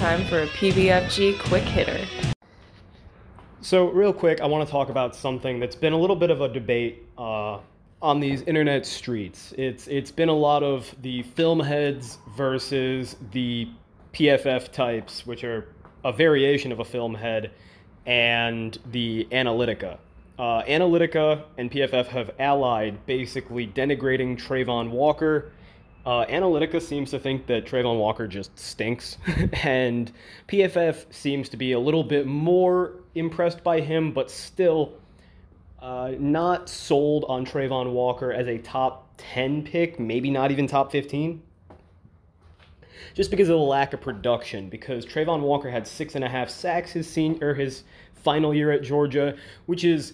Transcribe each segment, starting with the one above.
time for a PBFG quick hitter. So, real quick, I want to talk about something that's been a little bit of a debate uh, on these internet streets. It's it's been a lot of the film heads versus the PFF types, which are a variation of a film head, and the Analytica. Uh, Analytica and PFF have allied, basically denigrating Travon Walker uh, Analytica seems to think that Travon Walker just stinks, and PFF seems to be a little bit more impressed by him, but still uh, not sold on Travon Walker as a top 10 pick, maybe not even top 15. Just because of the lack of production, because Travon Walker had six and a half sacks his senior, his final year at Georgia, which is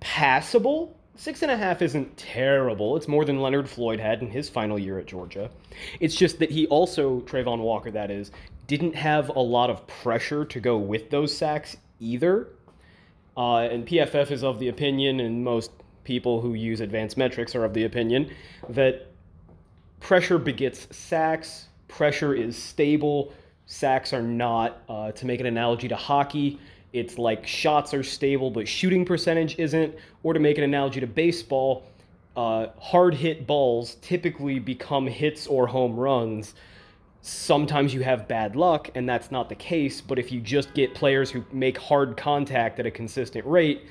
passable Six and a half isn't terrible. It's more than Leonard Floyd had in his final year at Georgia. It's just that he also, Travon Walker, that is, didn't have a lot of pressure to go with those sacks either. Uh, and PFF is of the opinion, and most people who use advanced metrics are of the opinion, that pressure begets sacks, pressure is stable, sacks are not. Uh, to make an analogy to hockey, it's like shots are stable, but shooting percentage isn't. Or to make an analogy to baseball, uh, hard hit balls typically become hits or home runs. Sometimes you have bad luck, and that's not the case. But if you just get players who make hard contact at a consistent rate,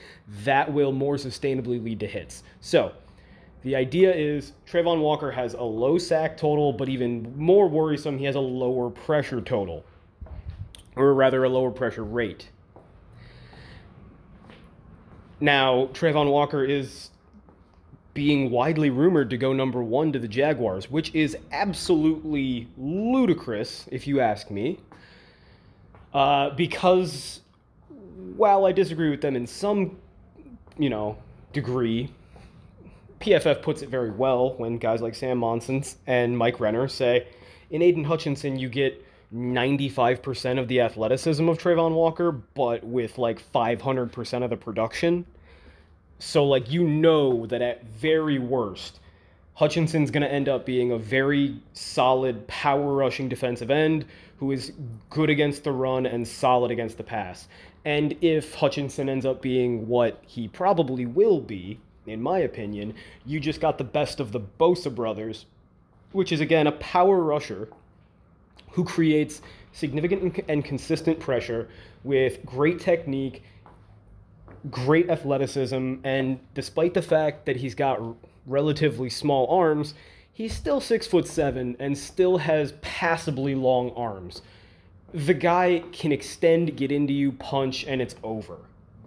that will more sustainably lead to hits. So, the idea is Travon Walker has a low sack total, but even more worrisome, he has a lower pressure total, or rather, a lower pressure rate. Now, Travon Walker is being widely rumored to go number one to the Jaguars, which is absolutely ludicrous, if you ask me. Uh, because while I disagree with them in some, you know, degree, PFF puts it very well when guys like Sam Monson and Mike Renner say, in Aidan Hutchinson, you get 95% of the athleticism of Travon Walker, but with like 500% of the production. So, like, you know that at very worst, Hutchinson's going to end up being a very solid power rushing defensive end who is good against the run and solid against the pass. And if Hutchinson ends up being what he probably will be, in my opinion, you just got the best of the Bosa brothers, which is again a power rusher who creates significant and consistent pressure with great technique, great athleticism, and despite the fact that he's got relatively small arms, he's still six foot seven and still has passably long arms. The guy can extend, get into you, punch, and it's over.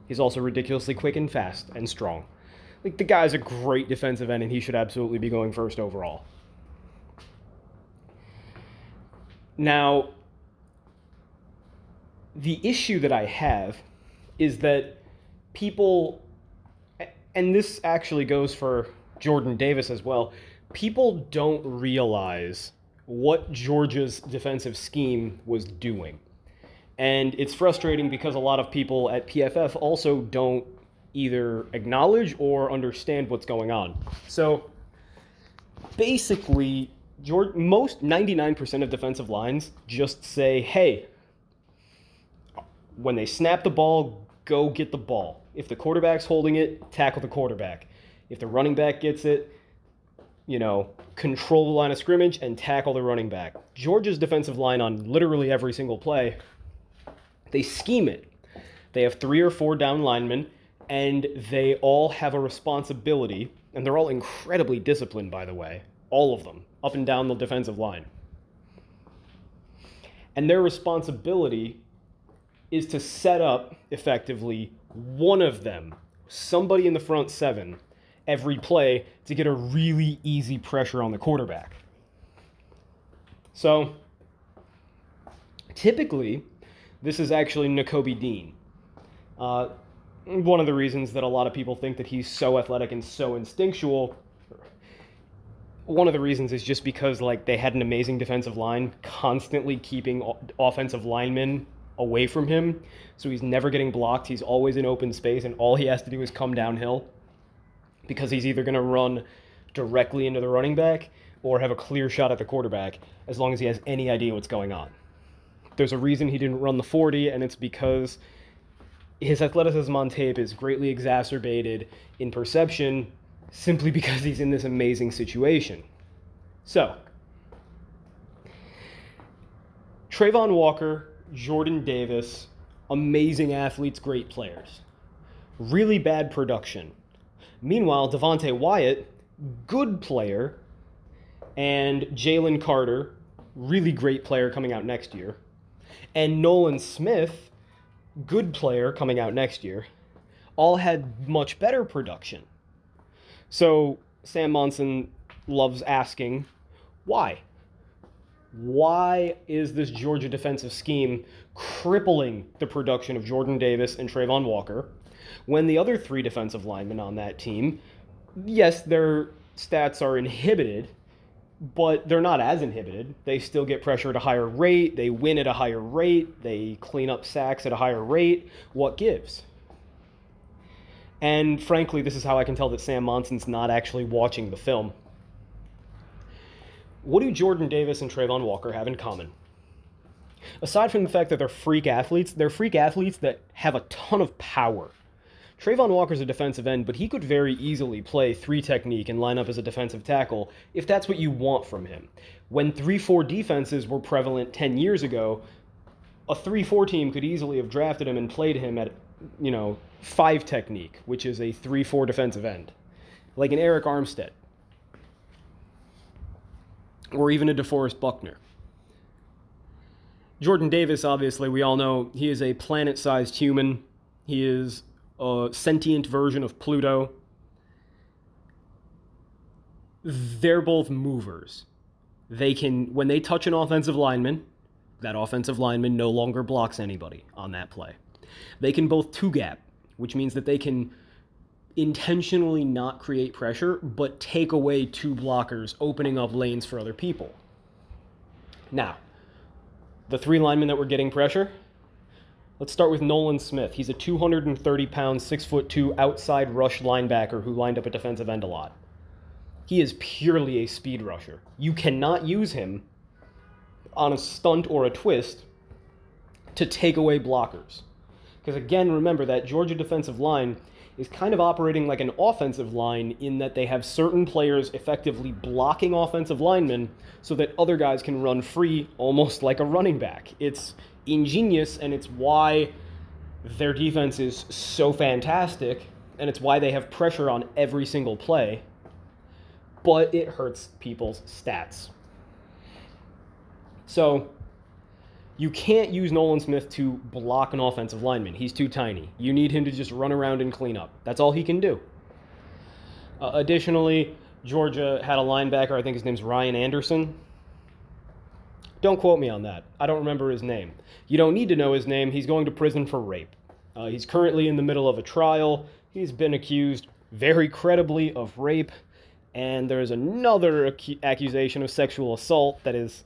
He's also ridiculously quick and fast and strong. Like the guy's a great defensive end, and he should absolutely be going first overall. Now, the issue that I have is that people, and this actually goes for Jordan Davis as well, people don't realize what Georgia's defensive scheme was doing. And it's frustrating because a lot of people at PFF also don't either acknowledge or understand what's going on. So basically, George, most 99% of defensive lines just say, hey, when they snap the ball, go get the ball. If the quarterback's holding it, tackle the quarterback. If the running back gets it, you know, control the line of scrimmage and tackle the running back. Georgia's defensive line on literally every single play, they scheme it. They have three or four down linemen, and they all have a responsibility, and they're all incredibly disciplined, by the way, all of them, up and down the defensive line. And their responsibility is to set up effectively one of them, somebody in the front seven, every play to get a really easy pressure on the quarterback. So typically, this is actually Nakobe Dean. Uh, one of the reasons that a lot of people think that he's so athletic and so instinctual one of the reasons is just because like they had an amazing defensive line constantly keeping offensive linemen away from him. So he's never getting blocked. He's always in open space and all he has to do is come downhill because he's either going to run directly into the running back or have a clear shot at the quarterback as long as he has any idea what's going on. There's a reason he didn't run the 40, and it's because his athleticism on tape is greatly exacerbated in perception simply because he's in this amazing situation. So, Travon Walker, Jordan Davis, amazing athletes, great players. Really bad production. Meanwhile, Devonte Wyatt, good player, and Jalen Carter, really great player coming out next year, and Nolan Smith, good player coming out next year, all had much better production. So Sam Monson loves asking, why? Why is this Georgia defensive scheme crippling the production of Jordan Davis and Travon Walker when the other three defensive linemen on that team, yes, their stats are inhibited, but they're not as inhibited. They still get pressure at a higher rate, they win at a higher rate, they clean up sacks at a higher rate. What gives? And frankly, this is how I can tell that Sam Monson's not actually watching the film. What do Jordan Davis and Travon Walker have in common? Aside from the fact that they're freak athletes, they're freak athletes that have a ton of power. Travon Walker's a defensive end, but he could very easily play three technique and line up as a defensive tackle if that's what you want from him. When 3 4 defenses were prevalent 10 years ago, a 3 4 team could easily have drafted him and played him at, you know, five technique, which is a 3 4 defensive end, like an Arik Armstead, or even a DeForest Buckner. Jordan Davis, obviously, we all know he is a planet sized human. He is a sentient version of Pluto. They're both movers. They can, when they touch an offensive lineman, that offensive lineman no longer blocks anybody on that play. They can both two gap, which means that they can intentionally not create pressure, but take away two blockers, opening up lanes for other people. Now, the three linemen that were getting pressure, Let's start with Nolan Smith. He's a 230 pound, 6 foot 2 outside rush linebacker who lined up at defensive end a lot. He is purely a speed rusher. You cannot use him on a stunt or a twist to take away blockers. Because again, remember that Georgia defensive line is kind of operating like an offensive line in that they have certain players effectively blocking offensive linemen so that other guys can run free almost like a running back. It's ingenious and it's why their defense is so fantastic and it's why they have pressure on every single play, but it hurts people's stats. So you can't use Nolan Smith to block an offensive lineman. He's too tiny. You need him to just run around and clean up. That's all he can do. Uh, additionally, Georgia had a linebacker, I think his name's Ryan Anderson. Don't quote me on that. I don't remember his name. You don't need to know his name. He's going to prison for rape. Uh, he's currently in the middle of a trial. He's been accused very credibly of rape, and there's another ac- accusation of sexual assault that is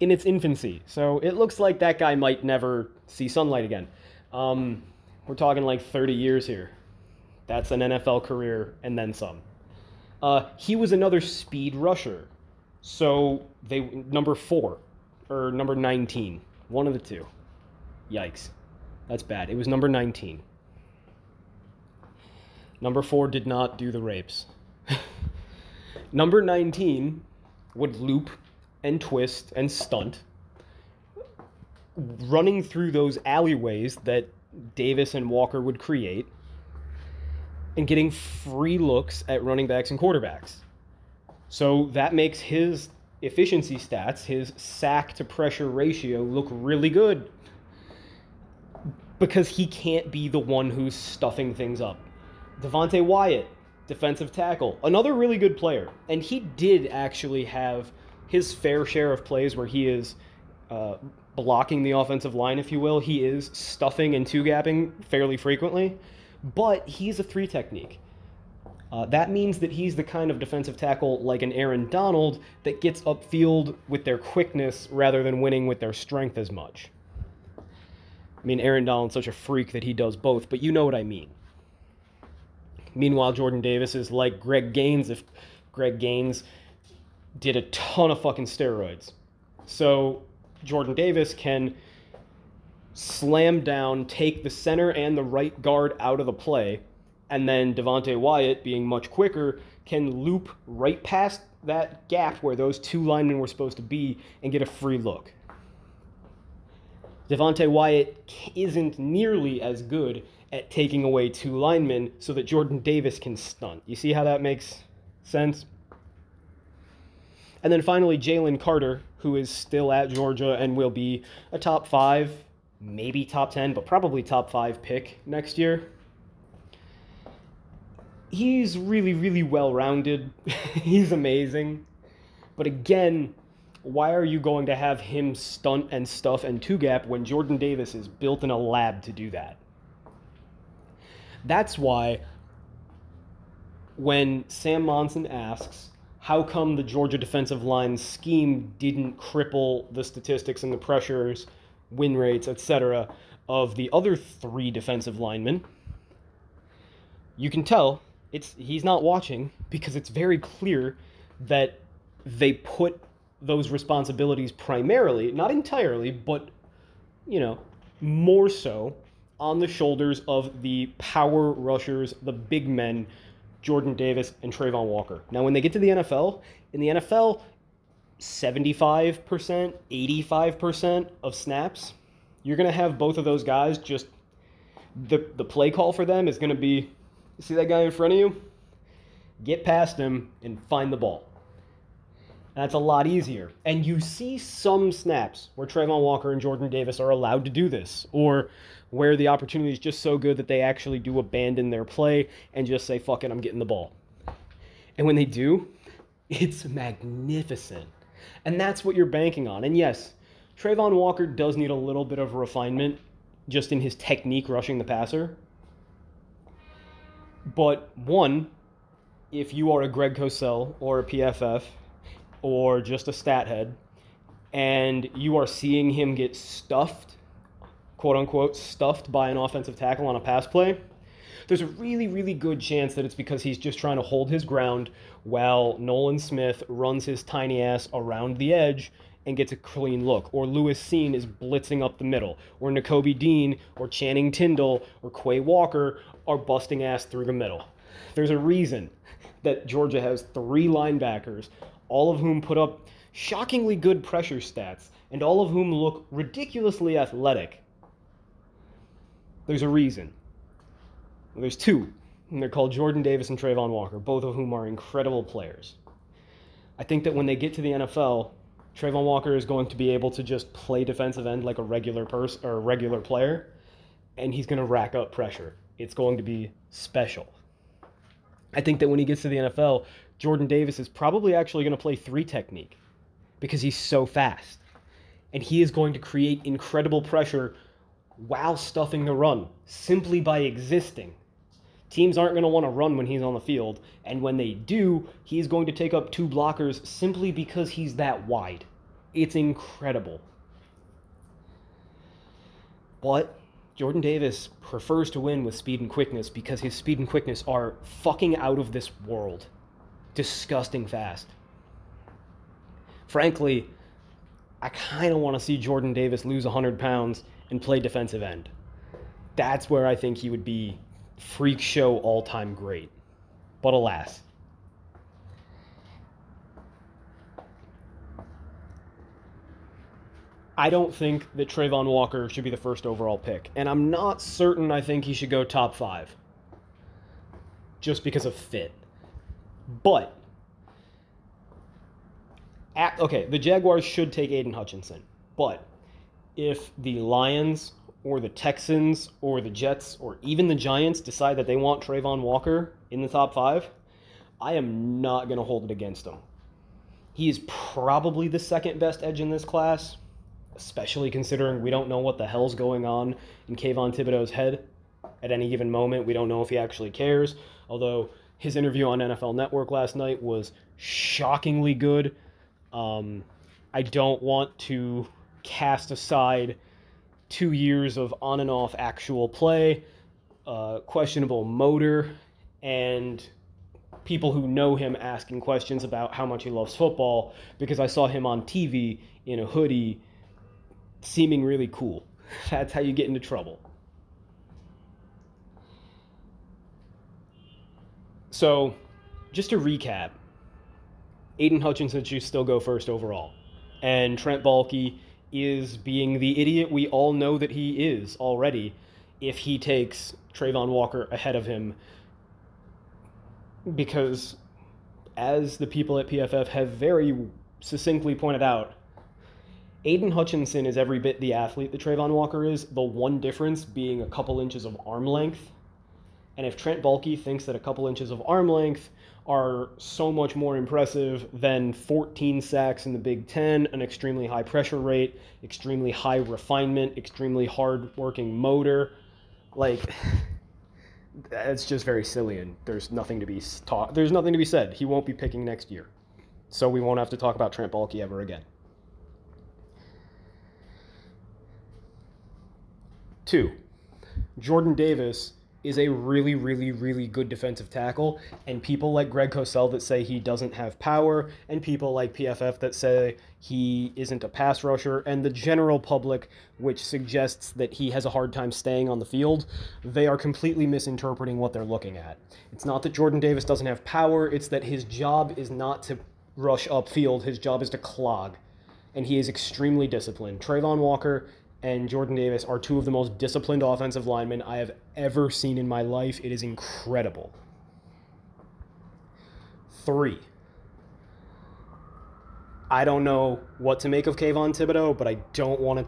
in its infancy. So it looks like that guy might never see sunlight again. Um, we're talking like 30 years here. That's an NFL career and then some. Uh, he was another speed rusher. So they number four or number 19, one of the two. Yikes. That's bad. It was number 19. Number 4 did not do the rapes. number 19 would loop and twist and stunt running through those alleyways that Davis and Walker would create and getting free looks at running backs and quarterbacks. So that makes his efficiency stats, his sack to pressure ratio, look really good because he can't be the one who's stuffing things up. Devonte Wyatt, defensive tackle, another really good player. And he did actually have his fair share of plays where he is uh, blocking the offensive line, if you will. He is stuffing and two gapping fairly frequently, but he's a three technique. Uh, that means that he's the kind of defensive tackle like an Aaron Donald that gets upfield with their quickness rather than winning with their strength as much. I mean, Aaron Donald's such a freak that he does both, but you know what I mean. Meanwhile, Jordan Davis is like Greg Gaines if Greg Gaines did a ton of fucking steroids. So Jordan Davis can slam down, take the center and the right guard out of the play, and then Devonte Wyatt, being much quicker, can loop right past that gap where those two linemen were supposed to be and get a free look. Devonte Wyatt isn't nearly as good at taking away two linemen so that Jordan Davis can stunt. You see how that makes sense? And then finally, Jalen Carter, who is still at Georgia and will be a top five, maybe top 10, but probably top five pick next year. He's really, really well rounded. He's amazing. But again, why are you going to have him stunt and stuff and two gap when Jordan Davis is built in a lab to do that? That's why when Sam Monson asks, how come the Georgia defensive line scheme didn't cripple the statistics and the pressures, win rates, etc., of the other three defensive linemen? You can tell it's he's not watching because it's very clear that they put those responsibilities primarily, not entirely, but you know, more so on the shoulders of the power rushers, the big men Jordan Davis, and Travon Walker. Now, when they get to the NFL, in the NFL, 75%, 85% of snaps, you're going to have both of those guys just the the play call for them is going to be see that guy in front of you? Get past him and find the ball. That's a lot easier. And you see some snaps where Travon Walker and Jordan Davis are allowed to do this, or where the opportunity is just so good that they actually do abandon their play and just say, fuck it, I'm getting the ball. And when they do, it's magnificent. And that's what you're banking on. And yes, Travon Walker does need a little bit of refinement just in his technique rushing the passer. But one, if you are a Greg Cosell or a PFF or just a stat head, and you are seeing him get stuffed, quote unquote, stuffed by an offensive tackle on a pass play, there's a really, really good chance that it's because he's just trying to hold his ground while Nolan Smith runs his tiny ass around the edge and gets a clean look. Or Lewis Cine is blitzing up the middle. Or Nakobe Dean or Channing Tindall or Quay Walker are busting ass through the middle. There's a reason that Georgia has three linebackers all of whom put up shockingly good pressure stats, and all of whom look ridiculously athletic. There's a reason. There's two, and they're called Jordan Davis and Travon Walker, both of whom are incredible players. I think that when they get to the NFL, Travon Walker is going to be able to just play defensive end like a regular person or a regular player, and he's going to rack up pressure. It's going to be special. I think that when he gets to the NFL, Jordan Davis is probably actually going to play three technique because he's so fast. And he is going to create incredible pressure while stuffing the run simply by existing. Teams aren't going to want to run when he's on the field, and when they do, he's going to take up two blockers simply because he's that wide. It's incredible. But Jordan Davis prefers to win with speed and quickness because his speed and quickness are fucking out of this world disgusting fast. Frankly, I kind of want to see Jordan Davis lose 100 pounds and play defensive end. That's where I think he would be freak show all time great. But alas. I don't think that Travon Walker should be the first overall pick. And I'm not certain I think he should go top five. Just because of fit. But at, okay, the Jaguars should take Aidan Hutchinson. But if the Lions or the Texans or the Jets or even the Giants decide that they want Travon Walker in the top five, I am not going to hold it against them. He is probably the second best edge in this class, especially considering we don't know what the hell's going on in Kayvon Thibodeaux's head at any given moment. We don't know if he actually cares, although his interview on NFL Network last night was shockingly good. Um, I don't want to cast aside two years of on and off actual play, uh, questionable motor, and people who know him asking questions about how much he loves football because I saw him on TV in a hoodie seeming really cool. That's how you get into trouble. So, just to recap, Aidan Hutchinson should still go first overall. And Trent Baalke is being the idiot we all know that he is already if he takes Travon Walker ahead of him. Because, as the people at PFF have very succinctly pointed out, Aidan Hutchinson is every bit the athlete that Travon Walker is, the one difference being a couple inches of arm length. And if Trent Baalke thinks that a couple inches of arm length are so much more impressive than 14 sacks in the Big Ten, an extremely high pressure rate, extremely high refinement, extremely hard working motor, like it's just very silly and there's nothing to be taught. There's nothing to be said. He won't be picking next year. So we won't have to talk about Trent Baalke ever again. Two, Jordan Davis is a really, really, really good defensive tackle. And people like Greg Cosell that say he doesn't have power, and people like PFF that say he isn't a pass rusher, and the general public, which suggests that he has a hard time staying on the field, they are completely misinterpreting what they're looking at. It's not that Jordan Davis doesn't have power, it's that his job is not to rush upfield, his job is to clog. And he is extremely disciplined. Travon Walker and Jordan Davis are two of the most disciplined offensive linemen I have ever seen in my life. It is incredible. Three. I don't know what to make of Kayvon Thibodeaux, but I don't want to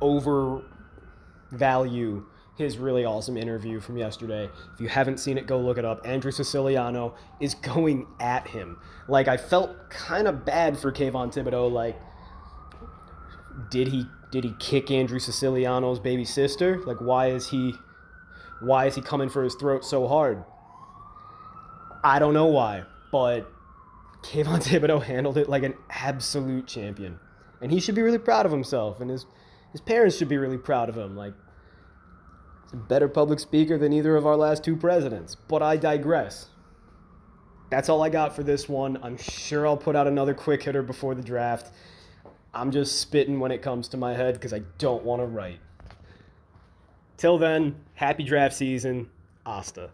overvalue his really awesome interview from yesterday. If you haven't seen it, go look it up. Andrew Siciliano is going at him. Like, I felt kind of bad for Kayvon Thibodeaux. Like, did he did he kick Andrew Siciliano's baby sister? Like why is he why is he coming for his throat so hard? I don't know why, but Kayvon Thibodeaux handled it like an absolute champion. And he should be really proud of himself and his his parents should be really proud of him. Like he's a better public speaker than either of our last two presidents. But I digress. That's all I got for this one. I'm sure I'll put out another quick hitter before the draft. I'm just spitting when it comes to my head because I don't want to write. Till then, happy draft season. Asta.